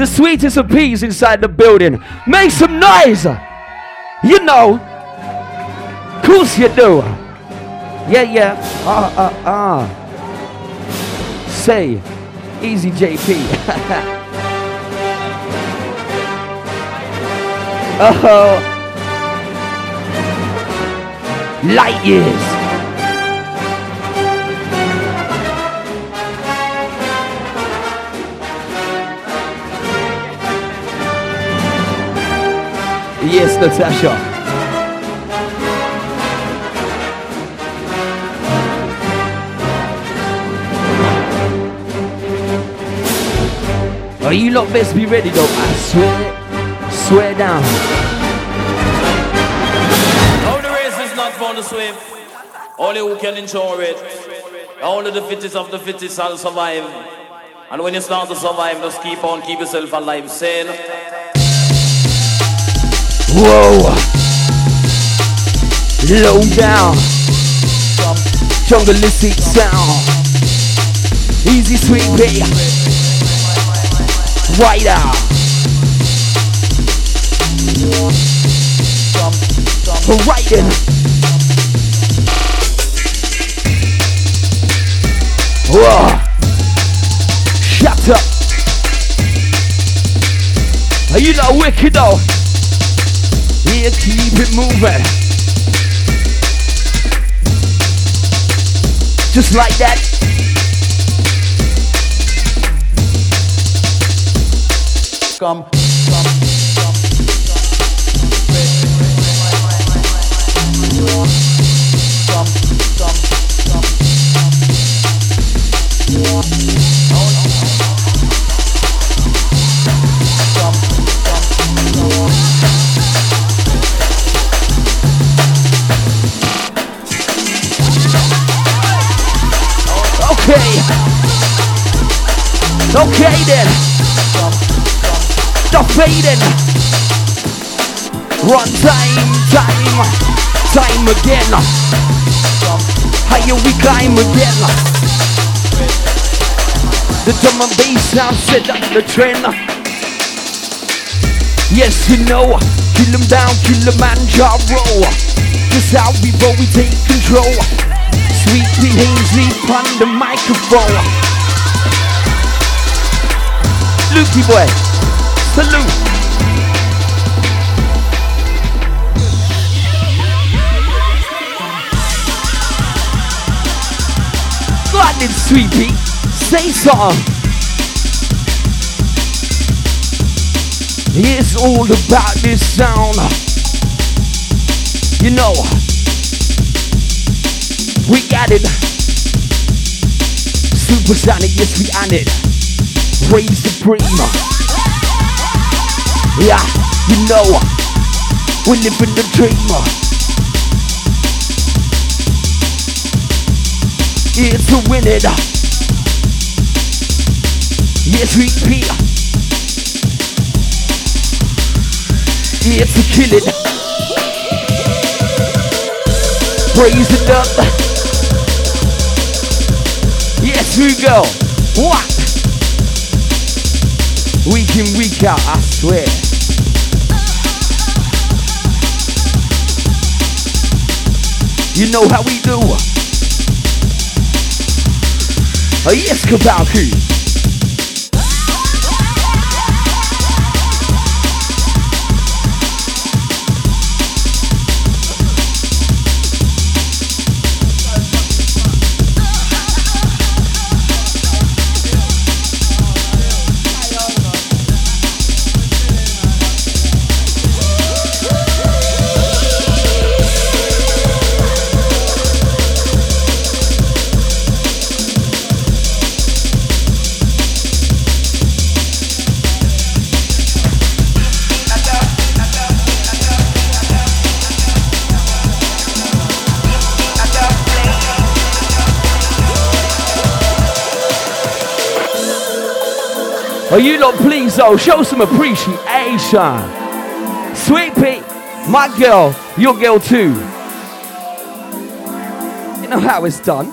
The sweetest of peas inside the building. Make some noise. You know. Course you do. Yeah, yeah. Ah, ah, ah. Say, easy JP. oh. Light years. Yes, Natasha. Are you lot best be ready though? I swear, swear down. Now the race is not for the swim. Only who can ensure it. Only the fittest of the fittest shall survive. And when you start to survive, just keep on, keep yourself alive. Saying. Whoa. Low down. Jungleistic sound. Easy sweet B. Right out. Right. Whoa. Shut up. Are you not wicked though? Yeah, keep it moving. Just like that. Come. Okay Okay then. The fading. Run time, time, time again. Higher we climb again. The drum and bass now set up the trend. Yes, you know, kill them down, kill the man, roll. Just how we roll, we take control. Sweet Pea Hazy on the microphone. Lukey boy. Salute. Go on then, sweetie. Say something. It's all about this sound. You know, we got it. Supersonic, yes, we on it reign supreme. Yeah, you know, we live in the dream. It's to win it. Yes, we be. It's a kill it. Praise it up. We go. What? Week in, week out, I swear. You know how we do. Oh yes, Kabauku. Oh, you lot, pleased though? show some appreciation. Sweet Pea, my girl, your girl too. You know how it's done.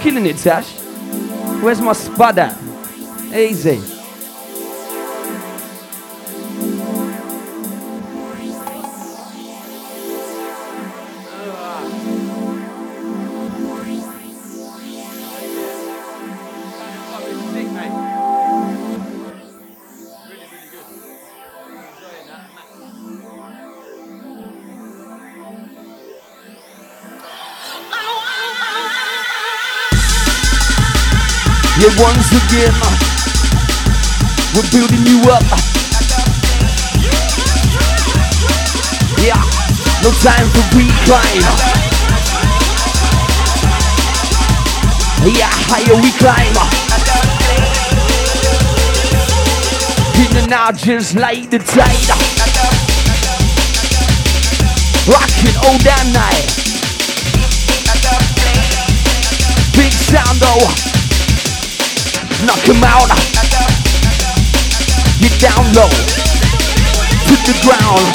Killing it, Tash. Where's my spud at? Easy. Yeah, once again, we're building you up. Yeah, no time for recline. Yeah, higher we climb. In and out just like the tide. Rocking all that night. Big sound though knock him out. Get down low to the ground.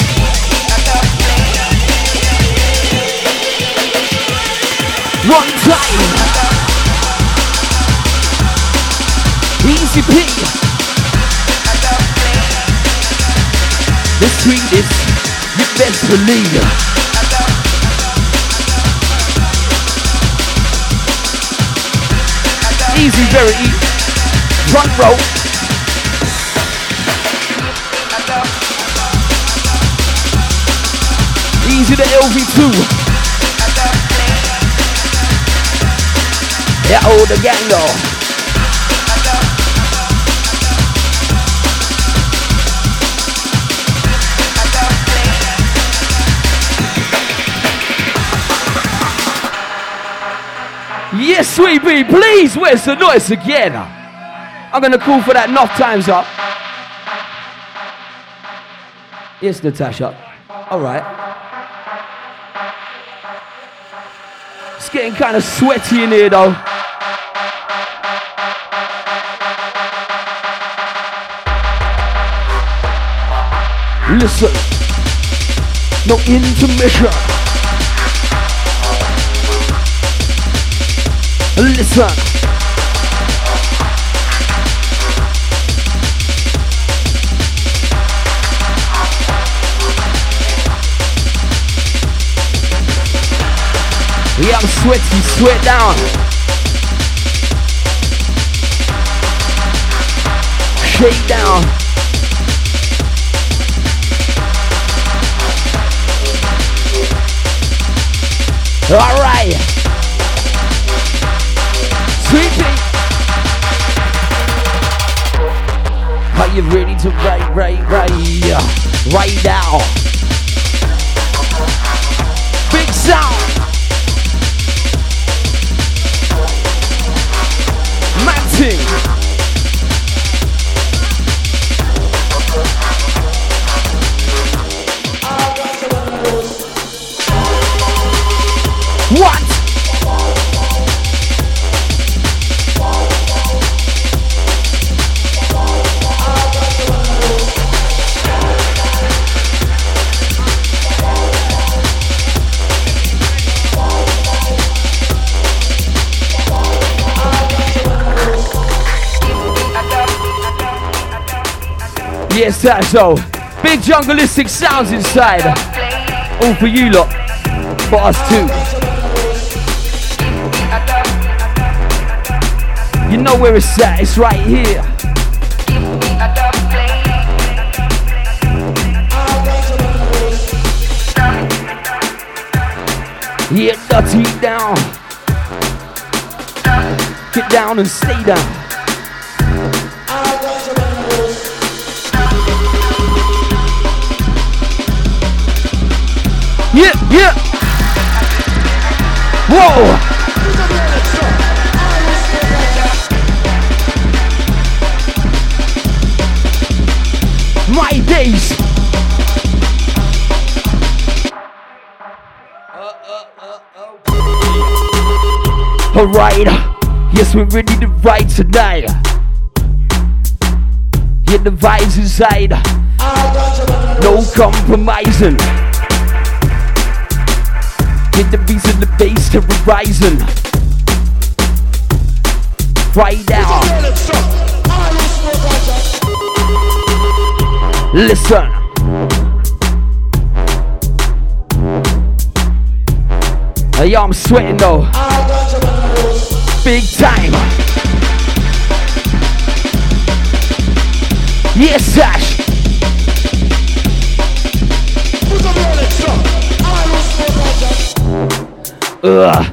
One time. Easy P. The sweetest, you best believe. Easy, very easy front row. Easy to LV2. Yeah, oh, the gang though. Yes, sweet bee, please, where's the noise again? I'm gonna call for that enough times up. Yes, Natasha. All right. It's getting kind of sweaty in here though. Listen, no intermission. Listen. Yeah, I'm sweaty, sweat down. Shake down. All right. Sweeping. Are you ready to ride, ride, ride? Right uh, now. What? Yes, that's so. Big jungleistic sounds inside. All for you lot. For us too. You know where it's at, it's right here. Yeah, dirty down. Get down and stay down. Yeah, yeah. Whoa. Alright, uh, yes, we're ready to ride tonight. Get the vibes inside, no compromising. Get the beats and the bass to horizon. Right now. Listen. Yo, I'm sweating though. Big time. Yes, Sash. Uh,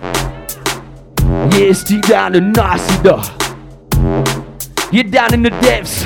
Yes, deep down in the nasty though. You're down in the depths.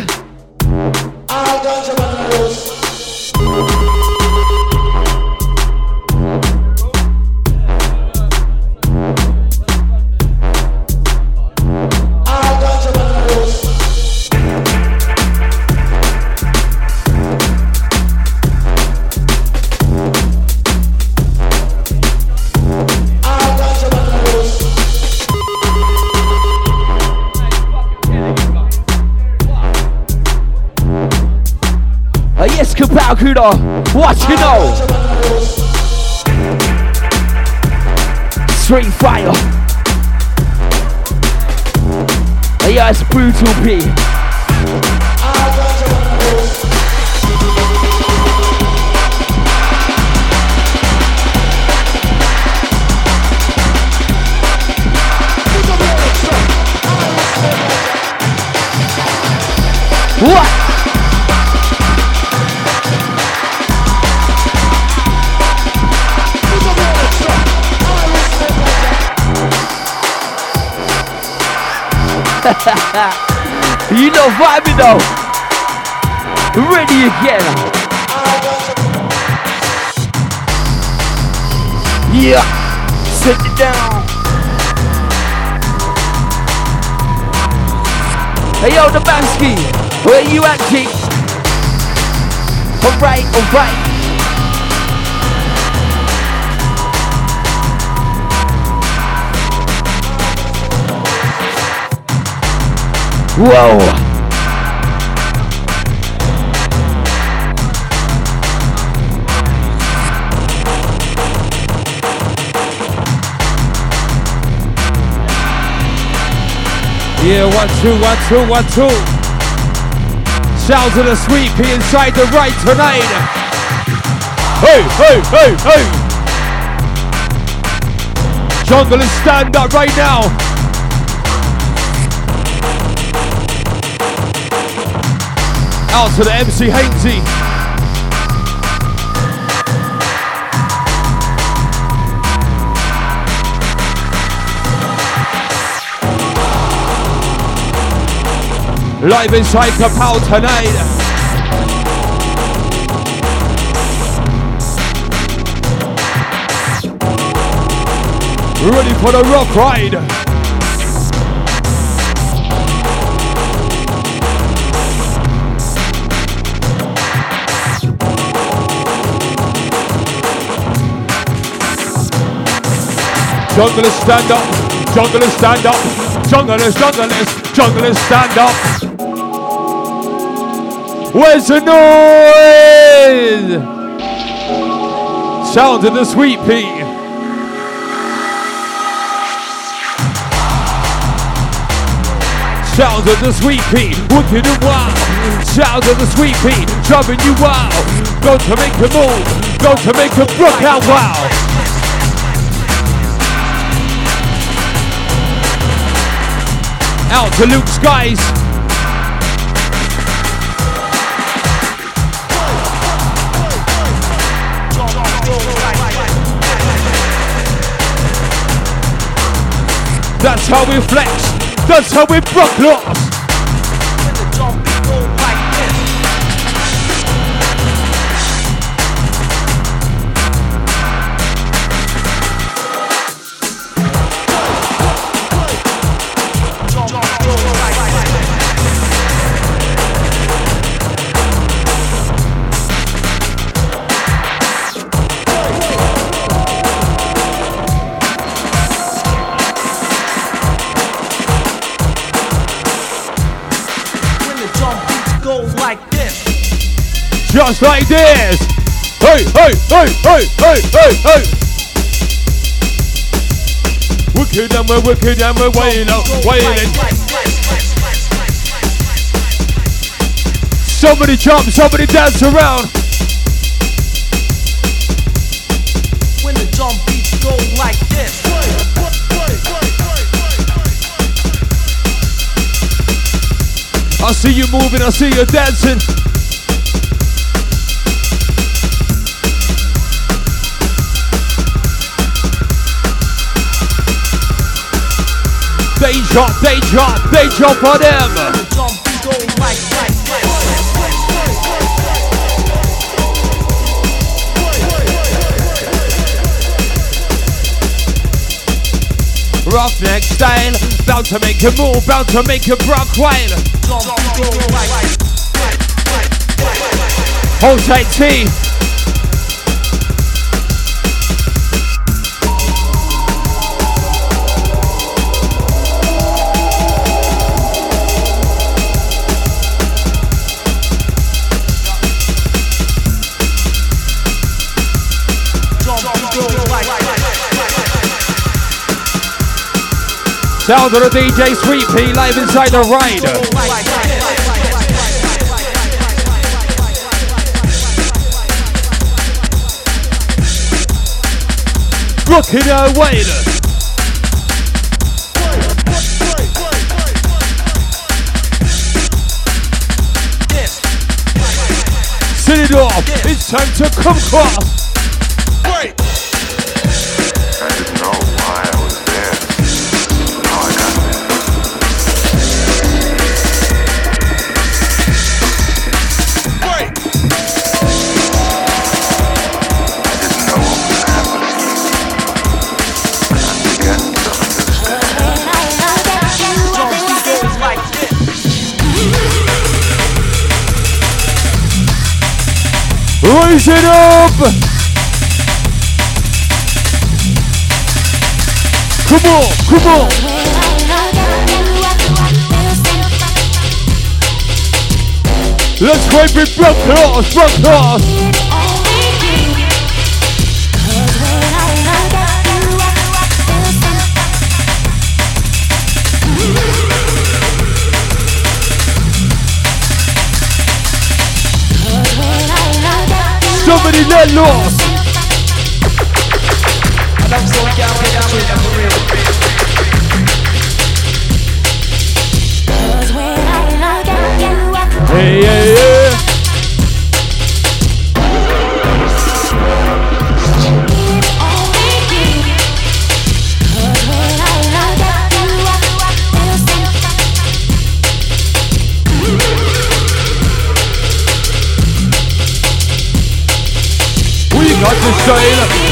Kudo. What you know? Street fire. Yeah, it's brutal P. What? you know, vibing though. Ready again. Yeah. Sit it down. Hey yo, the Bamski. Where you at, G? Alright, alright. Whoa! Yeah, one, two, one, two, one, two. Shout to the sweet pea inside the right tonight. Hey, hey, hey, hey. Jungle is stand up right now. Out to the MC Hainesy. Live inside Kapow tonight. Ready for the rock ride. Junglers stand up, junglers stand up, junglers, junglers, junglers stand up. Where's the noise? Sound of the sweet pea. Sound of the sweet pea, wicked and wild. Sound of the sweet pea, driving you wild. Go to make a move, go to make a brook out wild. Out to Luke Skies. That's how we flex. That's how we broke Just like this. Hey, hey, hey, hey, hey, hey, hey. Wicked and we're wicked and we're wailing, wailing. Somebody jump, somebody dance around. When the drum beats go like this. I see you moving, I see you dancing. They drop, they drop, they drop on them. Roughneck style, bound to make you move, bound to make you rock like Hold tight, T. Sound of the DJ Sweet P live inside the ride. Rocking her way. Set it off. It's time to come across. Raise it up. Come on, come on. Let's wipe it from class, from class. Somebody let lost. Hey, hey, hey.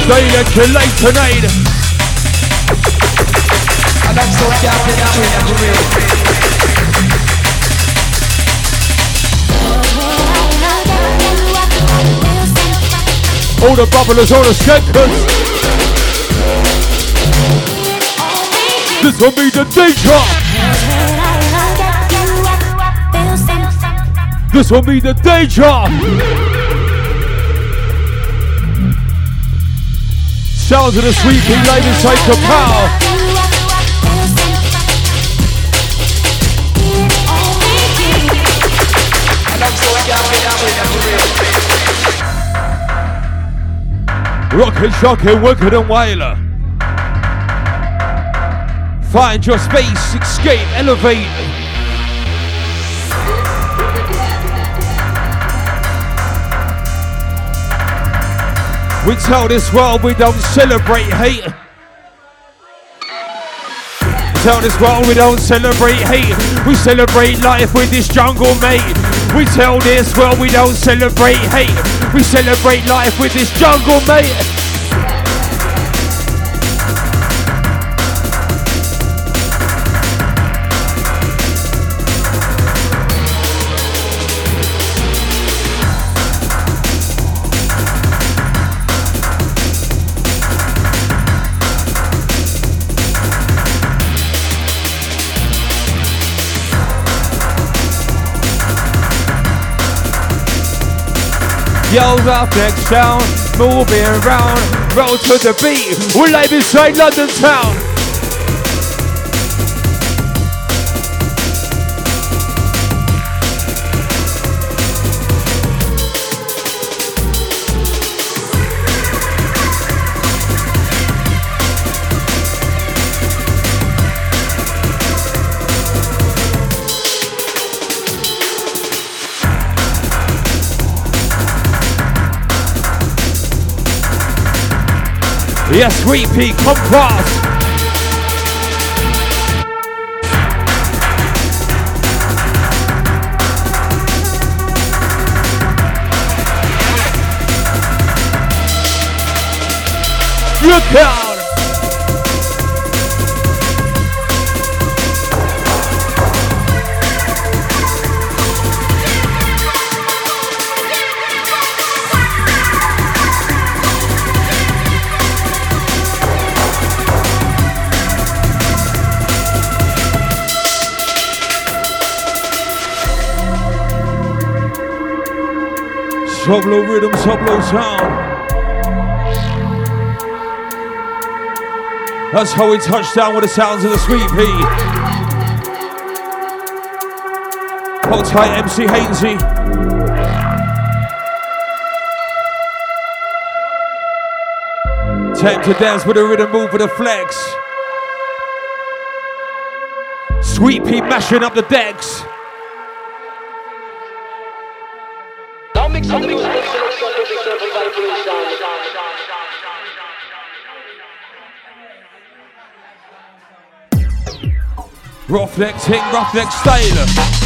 Sail, sail and collate tonight. All the bubblers, all the skeptics. This will be the day drop. This will be the day drop. Sounds of the sweet pea light inside the power. Rockin', shockin', wicked and wailer. Find your space, escape, elevate. We tell this world we don't celebrate hate. We tell this world we don't celebrate hate. We celebrate life with this jungle mate. We tell this world we don't celebrate hate. We celebrate life with this jungle mate. Yo, up next town, moving round, roll to the beat. We're live inside London town. Yes, Sweet Pea, come past. Look out! Soblo rhythm, Soblo sound. That's how we touch down with the sounds of the sweet pea. Hold tight, MC Hainesy. Time to dance with the rhythm, move with the flex. Sweet pea mashing up the decks. Roughneck ting, roughneck style.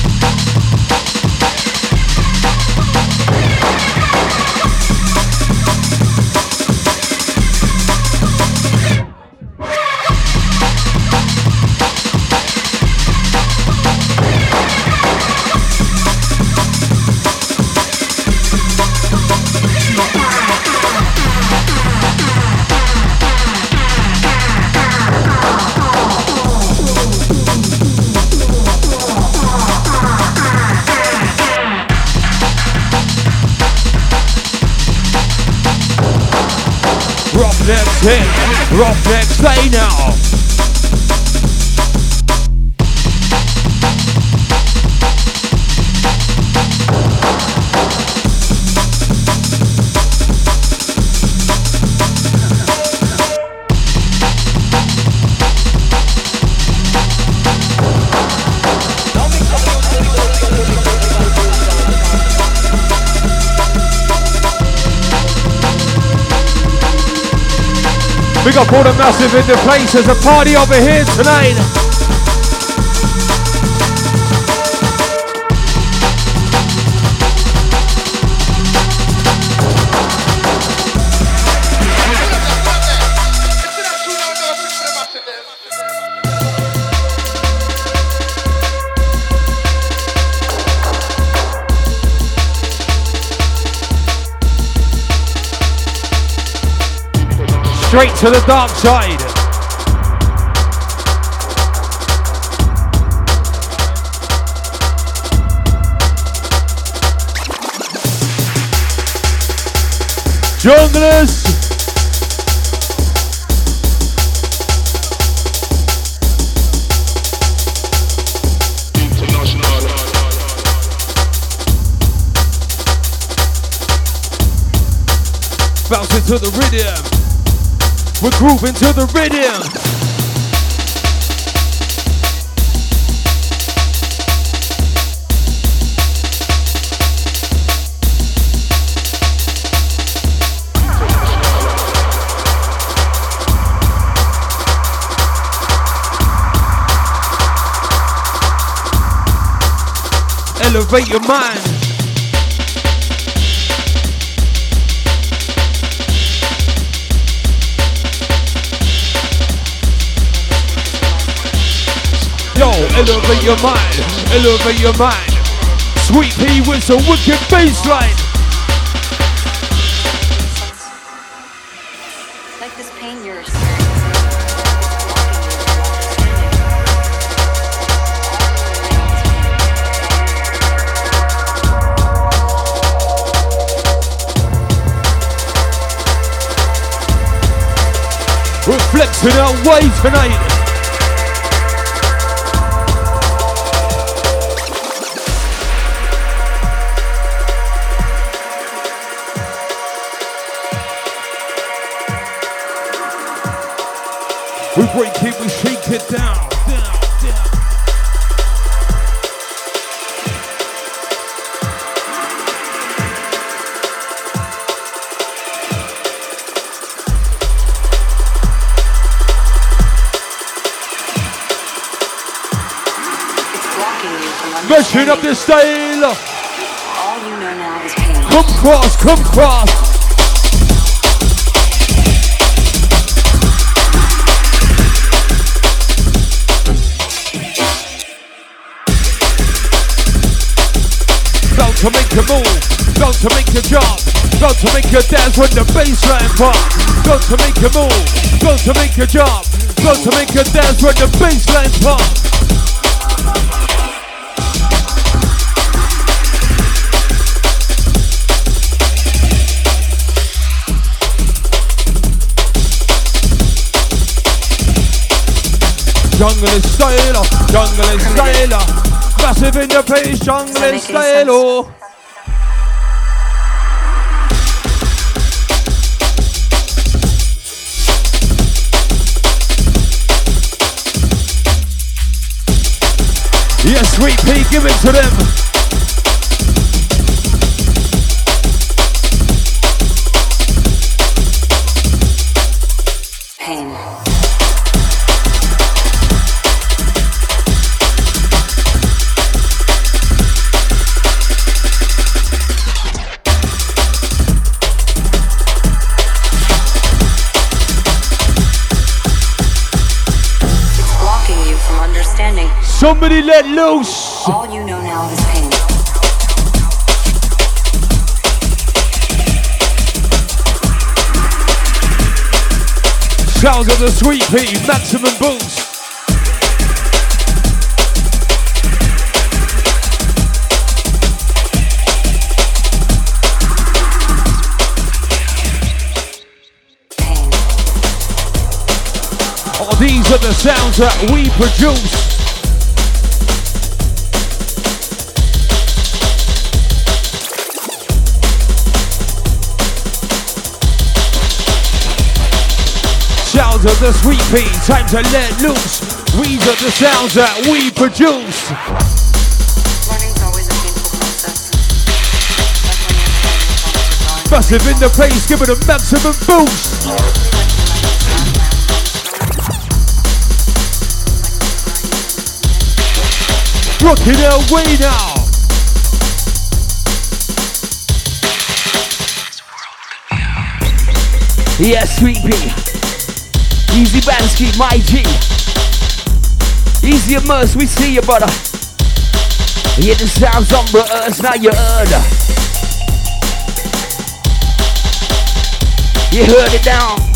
Massive in the place. There's a party over here tonight. Straight to the dark side. Junglers. Bouncing to the rhythm. We're grooving to the rhythm. Elevate your mind. Elevate your mind, elevate your mind. Sweet pea with some wicked bassline. It's like this pain you're We're flexing our way tonight. break it, we shake it down. down, down. Up this style. All you know now is pain. Come cross, come cross. To make you move, go to make you jump, go to make you dance when the bass bassline pump. Go to make you move, go to make you jump, go to make you dance when the bassline pump. Jungle is style, jungle style. Massive in your place, jungle that is make any style. oh. Yes, sweet pea, give it to them. Somebody let loose. All you know now is pain. Sounds of the sweet pea, maximum boost. Oh, these are the sounds that we produce. Sounds of the sweet pea, time to let loose. These are the sounds that we produce. Learning's always a painful process. That's when you have to Massive in the place, give it a maximum boost. Rocking our way now. Yes, sweet pea. Easy Bamski, my G. Easy immerse, we see you, brother. Hear the sounds on the earth, now you heard. You heard it down.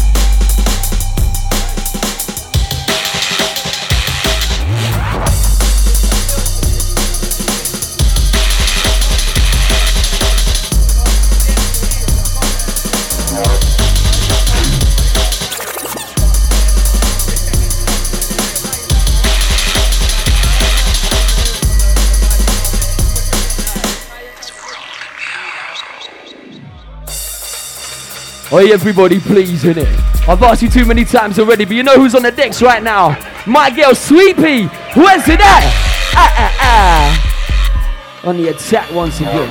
Oi, everybody, please, innit? I've asked you too many times already, but you know who's on the decks right now? My girl, Sweepy. Where's it at? Ah, ah, ah. On the attack once again.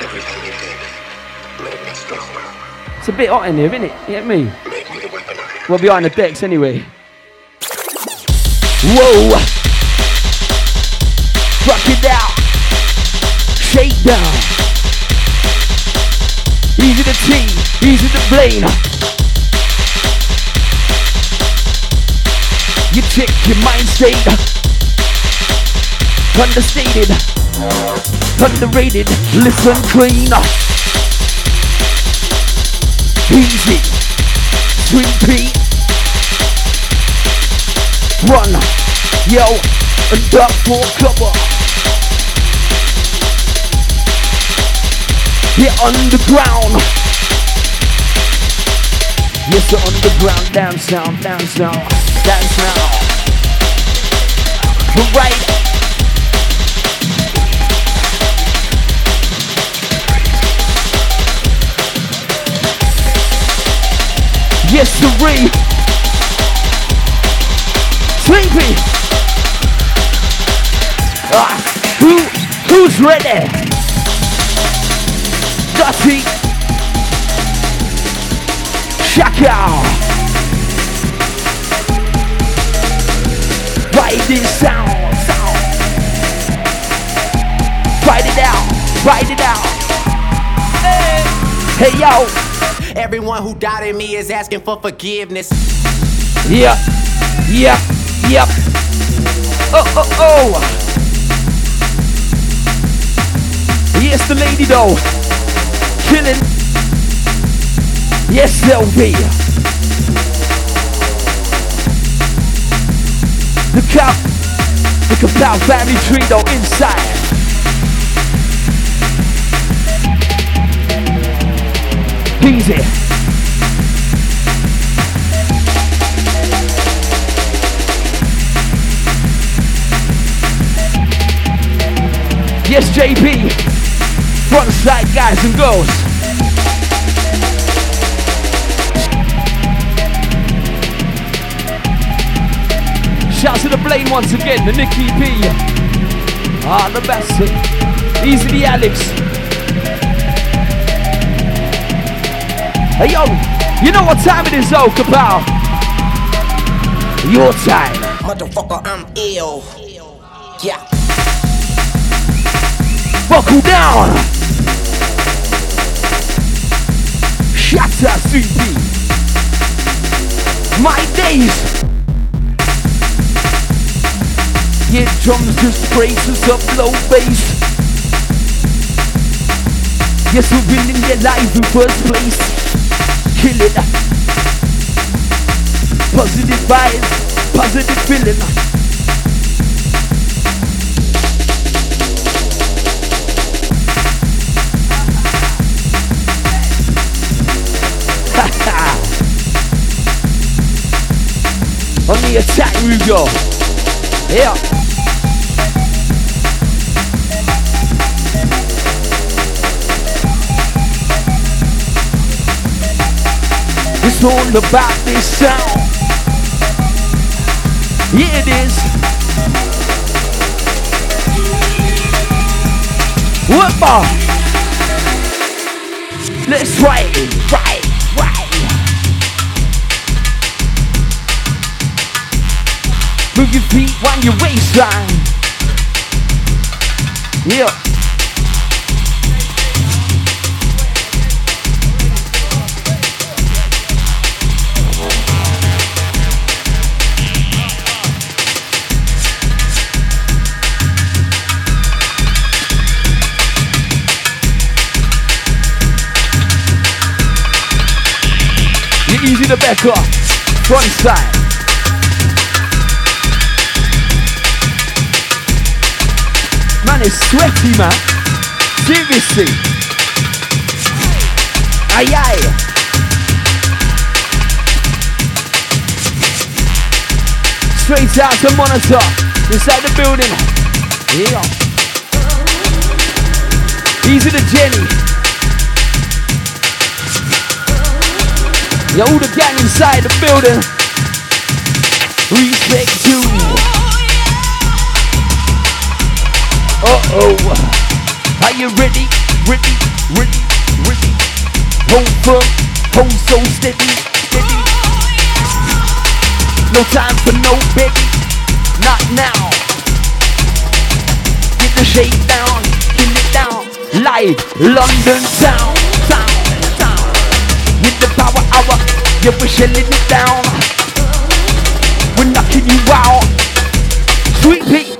Everything you did made me stronger. It's a bit hot in here, isn't it? You get me? Am. Well, behind the decks anyway. Whoa! Rock it down. Shake down. Easy to T, blame. You check your mind state. Understated, underrated, listen clean. Easy, sweet pea. Run, yo, and duck for cover. Hit underground. Yes, the underground down sound, down sound, down sound. Right. Yes, sirree. Sleepy. Ah, who, who's ready? Dusty. Shaka. Right this sound, sound. Fight it out. Write it out. Hey yo, Everyone who doubted me is asking for forgiveness. yeah, yeah, yep. Oh, oh, oh. Yes, the lady though. Killing. Yes, LV. Look out. Look that family tree though inside. Easy. Yes, JP. Front side guys and girls. Shout to the Blaine once again, the Nicky P. Ah, the best. Easy the Alex. Hey yo, you know what time it is though, Kapow? Your time. Motherfucker, I'm ill. Yeah. Buckle down. Shatter CP. My days. Yeah, drums just braces up low bass. Yes, we're winning their life in first place. Kill it. Positive vibes, positive feeling. On the attack we go. Yeah. It's all about this sound. Yeah, it is. Whoopah. Let's try it. Right. Move your feet on your waistline. Yeah. Easy to back up. Front side. Man, is sweaty, man. Seriously. Aye, aye. Straight out to monitor. Inside the building. Yeah. Easy to Jenny. Yo, the gang inside the building. Respect you. Uh-oh. Are you ready? Ready? Ready? Ready? Hold firm. Hold so steady. Steady. No time for no baby. Not now. Get the shake down. Kill it down. Live. London. Town. Town. The power hour. Yeah, we're shelling it down. We're knocking you out. Sweet Pea.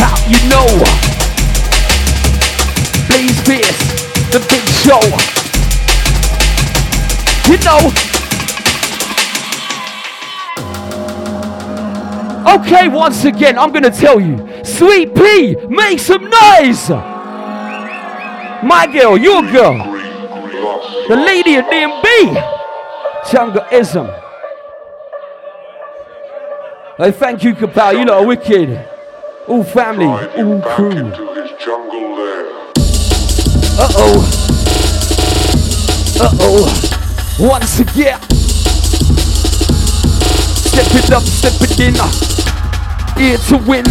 How you know? Blaze Fierce, the big show. You know. Okay, once again, I'm gonna tell you. Sweet Pea, make some noise! My girl, your girl. The lady of DMB. Jungle-ism. Hey, thank you, Kapow. You lot are wicked. All family, all crew. Uh oh. Uh oh. Once again. Step it up, step it in. Here to win.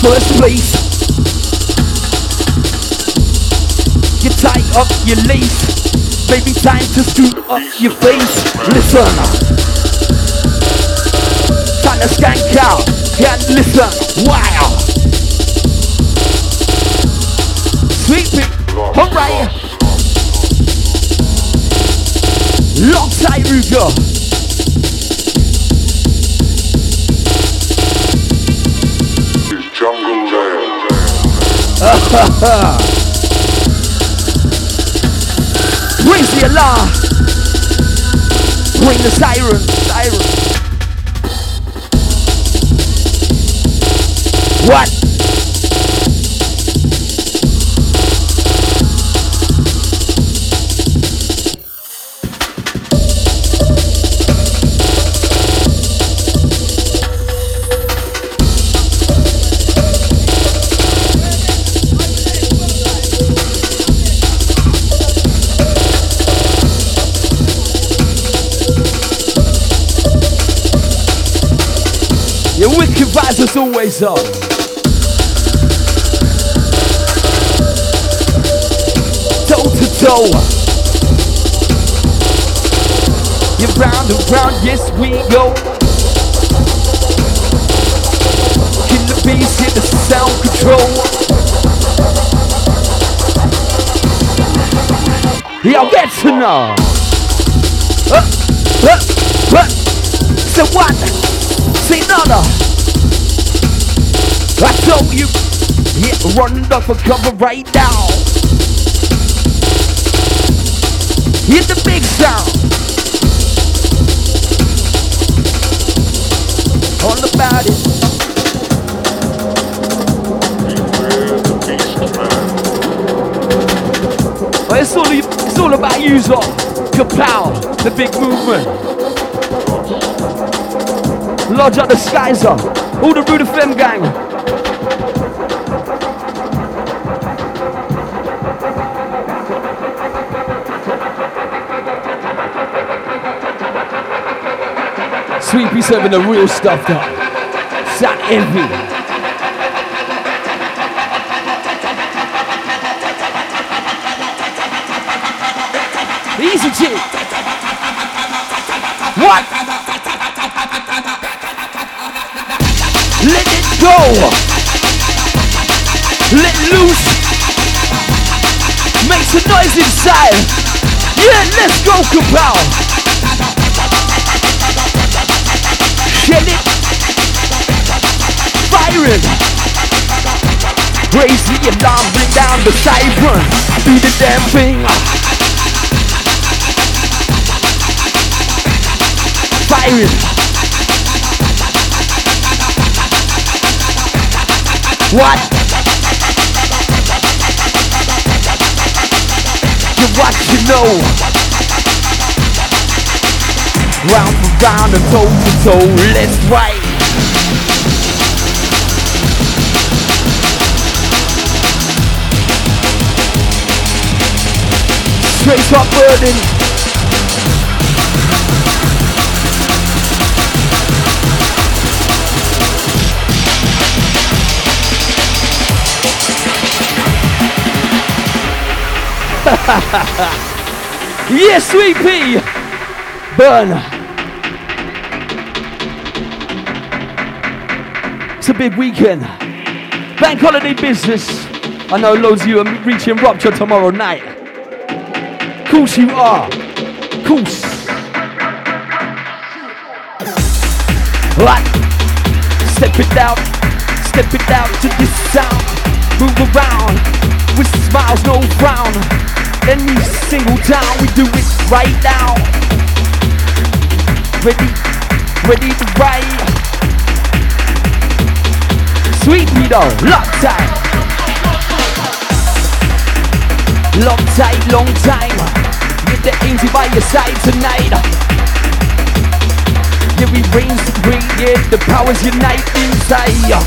First place. You tie up your lace. Baby, time to scoop up your face. Listen. Time to skank out and listen. Wow. Sweep it. Alright. Long time, Ruger. jungle jam. Raise the alarm. Ring the siren, siren. What? Vibes is always up. Toe to toe. You're round and round, yes we go. Kill the bass, hit the sound control. Y'all get to know. Uh, uh, uh. So what? Say nada. I told you, yeah, running up for cover right now. Hit the big sound. On the body. Well, it's all, it's all about you, Zor. Kapow, the big movement. Lodge up the skies up. All the Rude FM gang. Sweepy serving the real stuff though. Sound envy. Easy chick. What? Let it go. Let loose. Make some noise inside. Yeah, let's go, Kapow. Shed it. Firing. Raise the alarm, bring down the siren. Be the damn thing. Firing. What? You what you know? Round for round and toe to toe, let's fight. Straight up burning. yes, sweet pea. Burn. It's a big weekend. Bank holiday business. I know loads of you are reaching rupture tomorrow night. Of Course you are. Of Course. What? Step it out. Step it out to this sound. Move around with smiles, no frown. Any single time we do it right now. Ready, ready to ride. Sweet Vito, lock time. Long time, long time. Get the angel by your side tonight. Yeah, we reign supreme, yeah, the powers unite inside.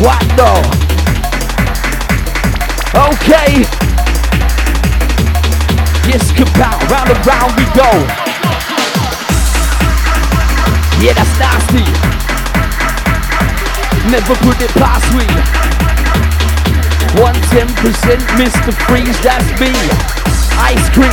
What though? Okay. Yes, kapow, round and round we go. Yeah, that's nasty. Never put it past me. 110% Mr. Freeze, that's me. Ice cream.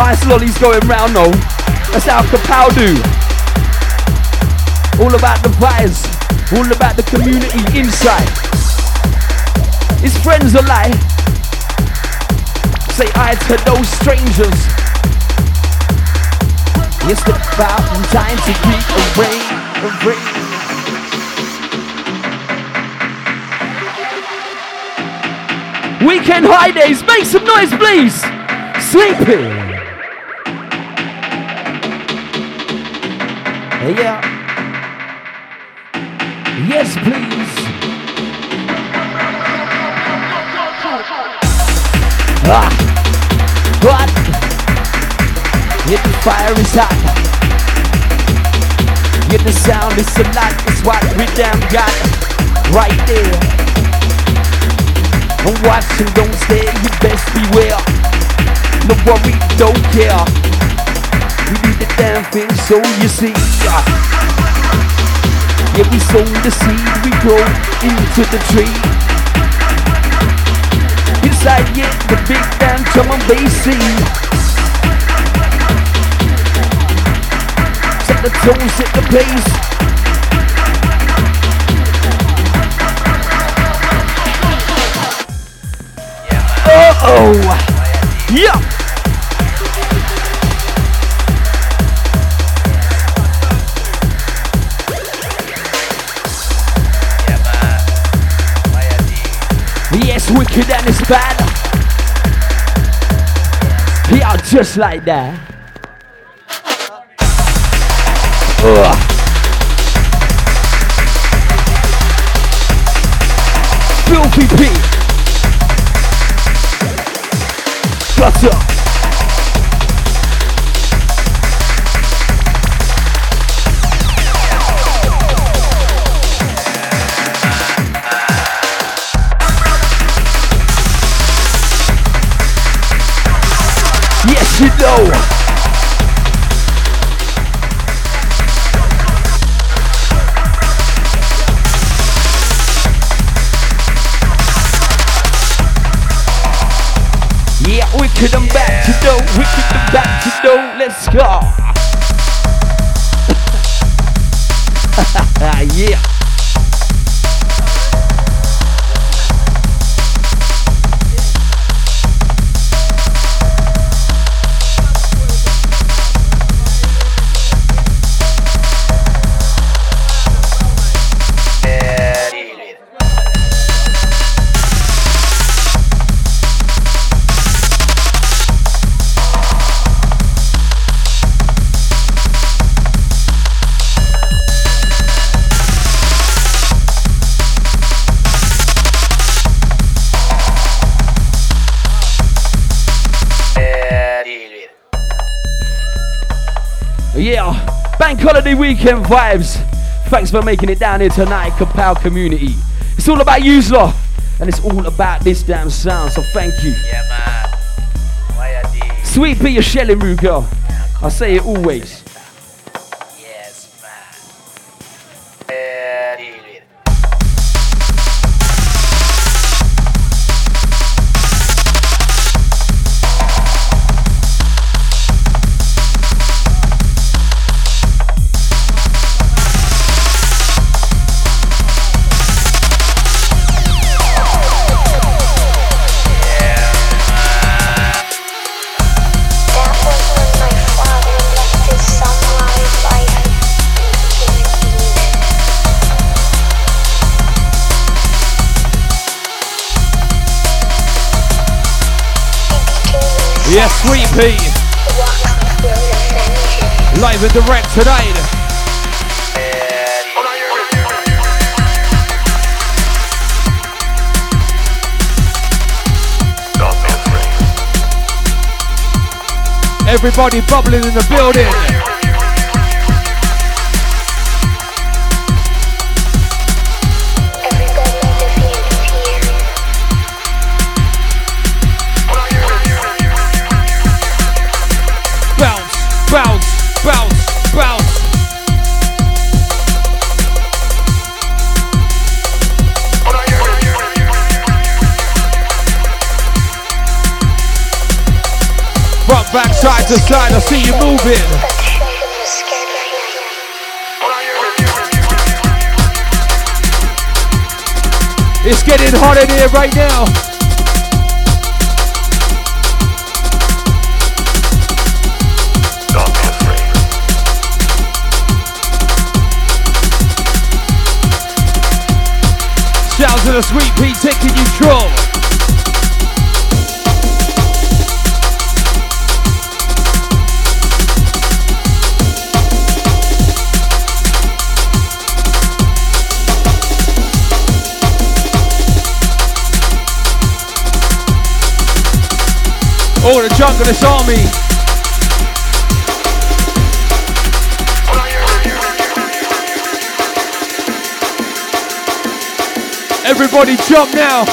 Ice lollies going round though. That's how Kapow do. All about the vibes. All about the community inside. His friends alike. Say hi to those strangers. It's about time to beat a rain. Weekend high days, make some noise, please. Sleeping. Yeah. Yes, please. Ah. What? Yet the fire is hot. Yet the sound is a lot. It's what we damn got right there. And watch and don't stare, you best beware. No worry, don't care. We do the damn thing, so you see. Yeah, yeah we sow the seed, we grow into the tree. Inside, yeah, the big damn drum and bass scene. Set the tones, set the pace. Like that. Filthy Pete. Clutter. Bank holiday weekend vibes. Thanks for making it down here tonight, Kapow community. It's all about you, lot, and it's all about this damn sound. So thank you. Yeah, man. Why are? Sweet Pea, your shelling root girl. I say it always. Everybody bubbling in the building. the side, I see you moving. It's getting hot in here right now. Shout out to the sweet peach the junglist army. Everybody jump now.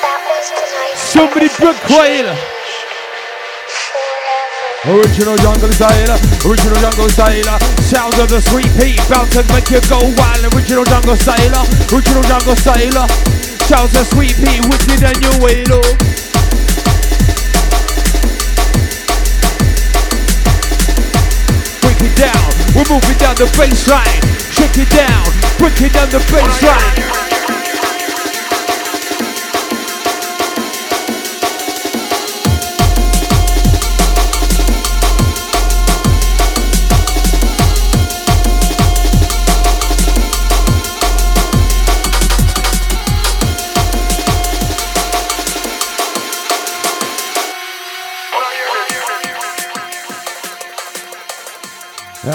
That was tonight's Somebody book Quail. Original jungle styler, original jungle styler. Sounds of the sweet pea, bound to make you go wild. Original jungle styler, original jungle styler. Sounds of sweet pea, wicked you wait up. Break it down, we're moving down the baseline. Shake it down, break it down the baseline.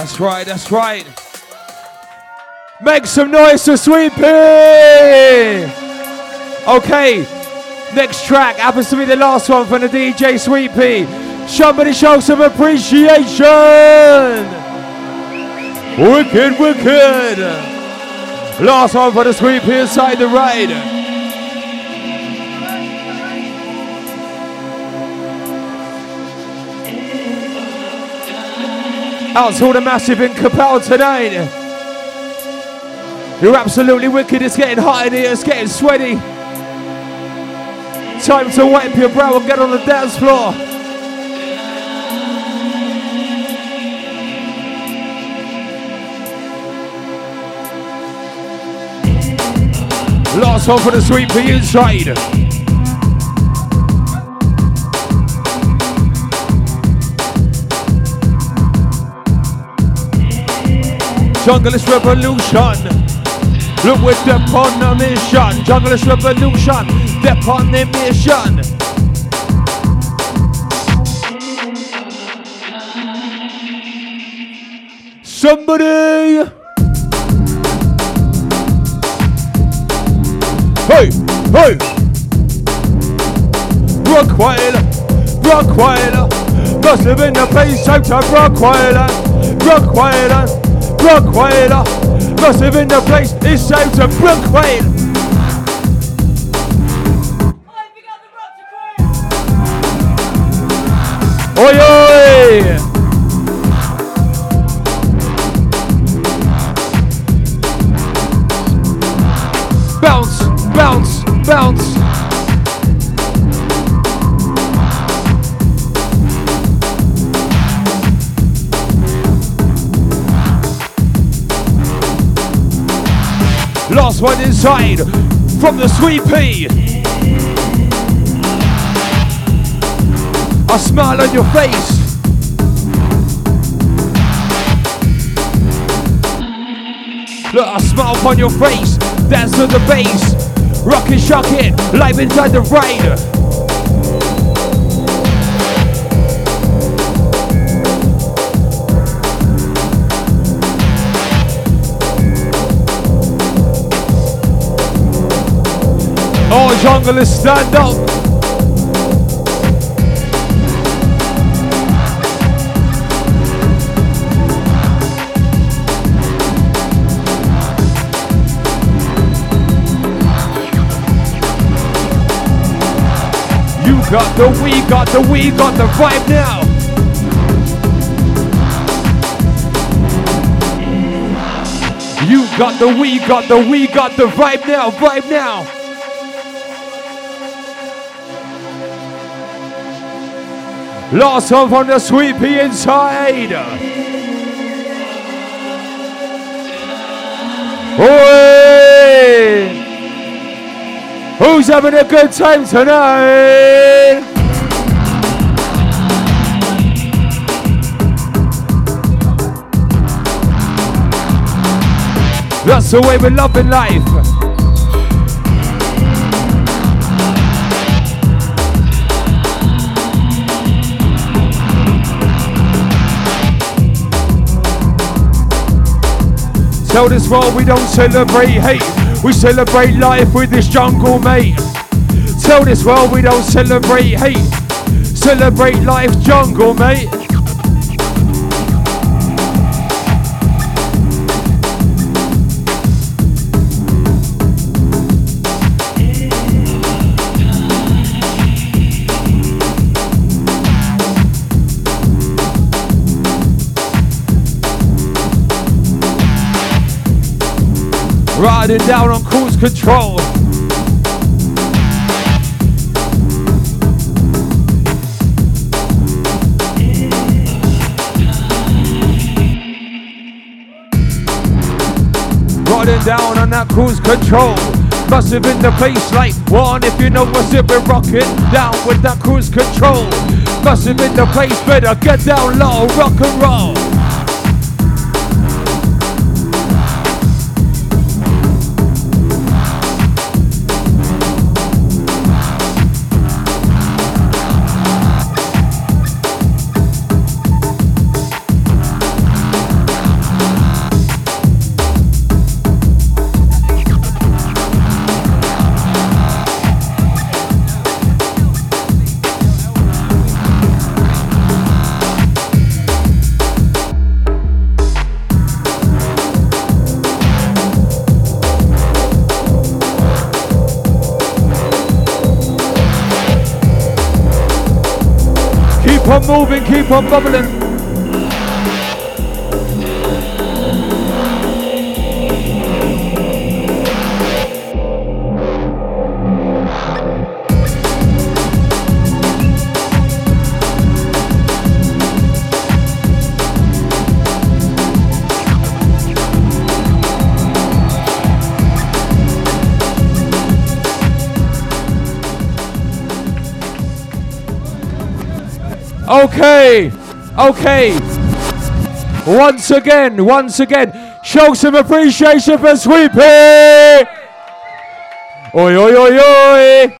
That's right, that's right. Make some noise for Sweet Pea! Okay, next track happens to be the last one from the DJ Sweet Pea. Somebody show some appreciation! Wicked, wicked! Last one for the Sweet Pea inside the ride. Out to all the massive in Kapow tonight. You're absolutely wicked. It's getting hot in here. It's getting sweaty. Time to wipe your brow and get on the dance floor. Last one for the sweet pea inside. Junglist Revolution. Look with the on a mission. Junglist Revolution. Step on the mission. Somebody. Hey, hey. Rockweiler, Rockweiler. Must live in the place out of Rockweiler. Rockweiler, Rockweiler. Must live in the place it's out of Rockweiler. Oi, From the sweet pea. A smile on your face. Look, a smile upon your face. Dance to the bass. Rock it, shock it. Live inside the ride. Junglers stand up. You got the, we got the, we got the vibe now. You got the, we got the, we got the vibe now, vibe now. Last one from the sweepy inside. Oi! Who's having a good time tonight? That's the way we love in life. Tell this world we don't celebrate hate. We celebrate life with this jungle mate. Tell this world we don't celebrate hate. Celebrate life jungle mate. Riding down on cruise control. Riding down on that cruise control. Have been the place like one if you know what's it, we're rocking down with that cruise control. Have been the place, better get down low, rock and roll. Keep bubbling. Okay, okay. Once again, once again, show some appreciation for Sweepy. Oi, oi, oi, oi.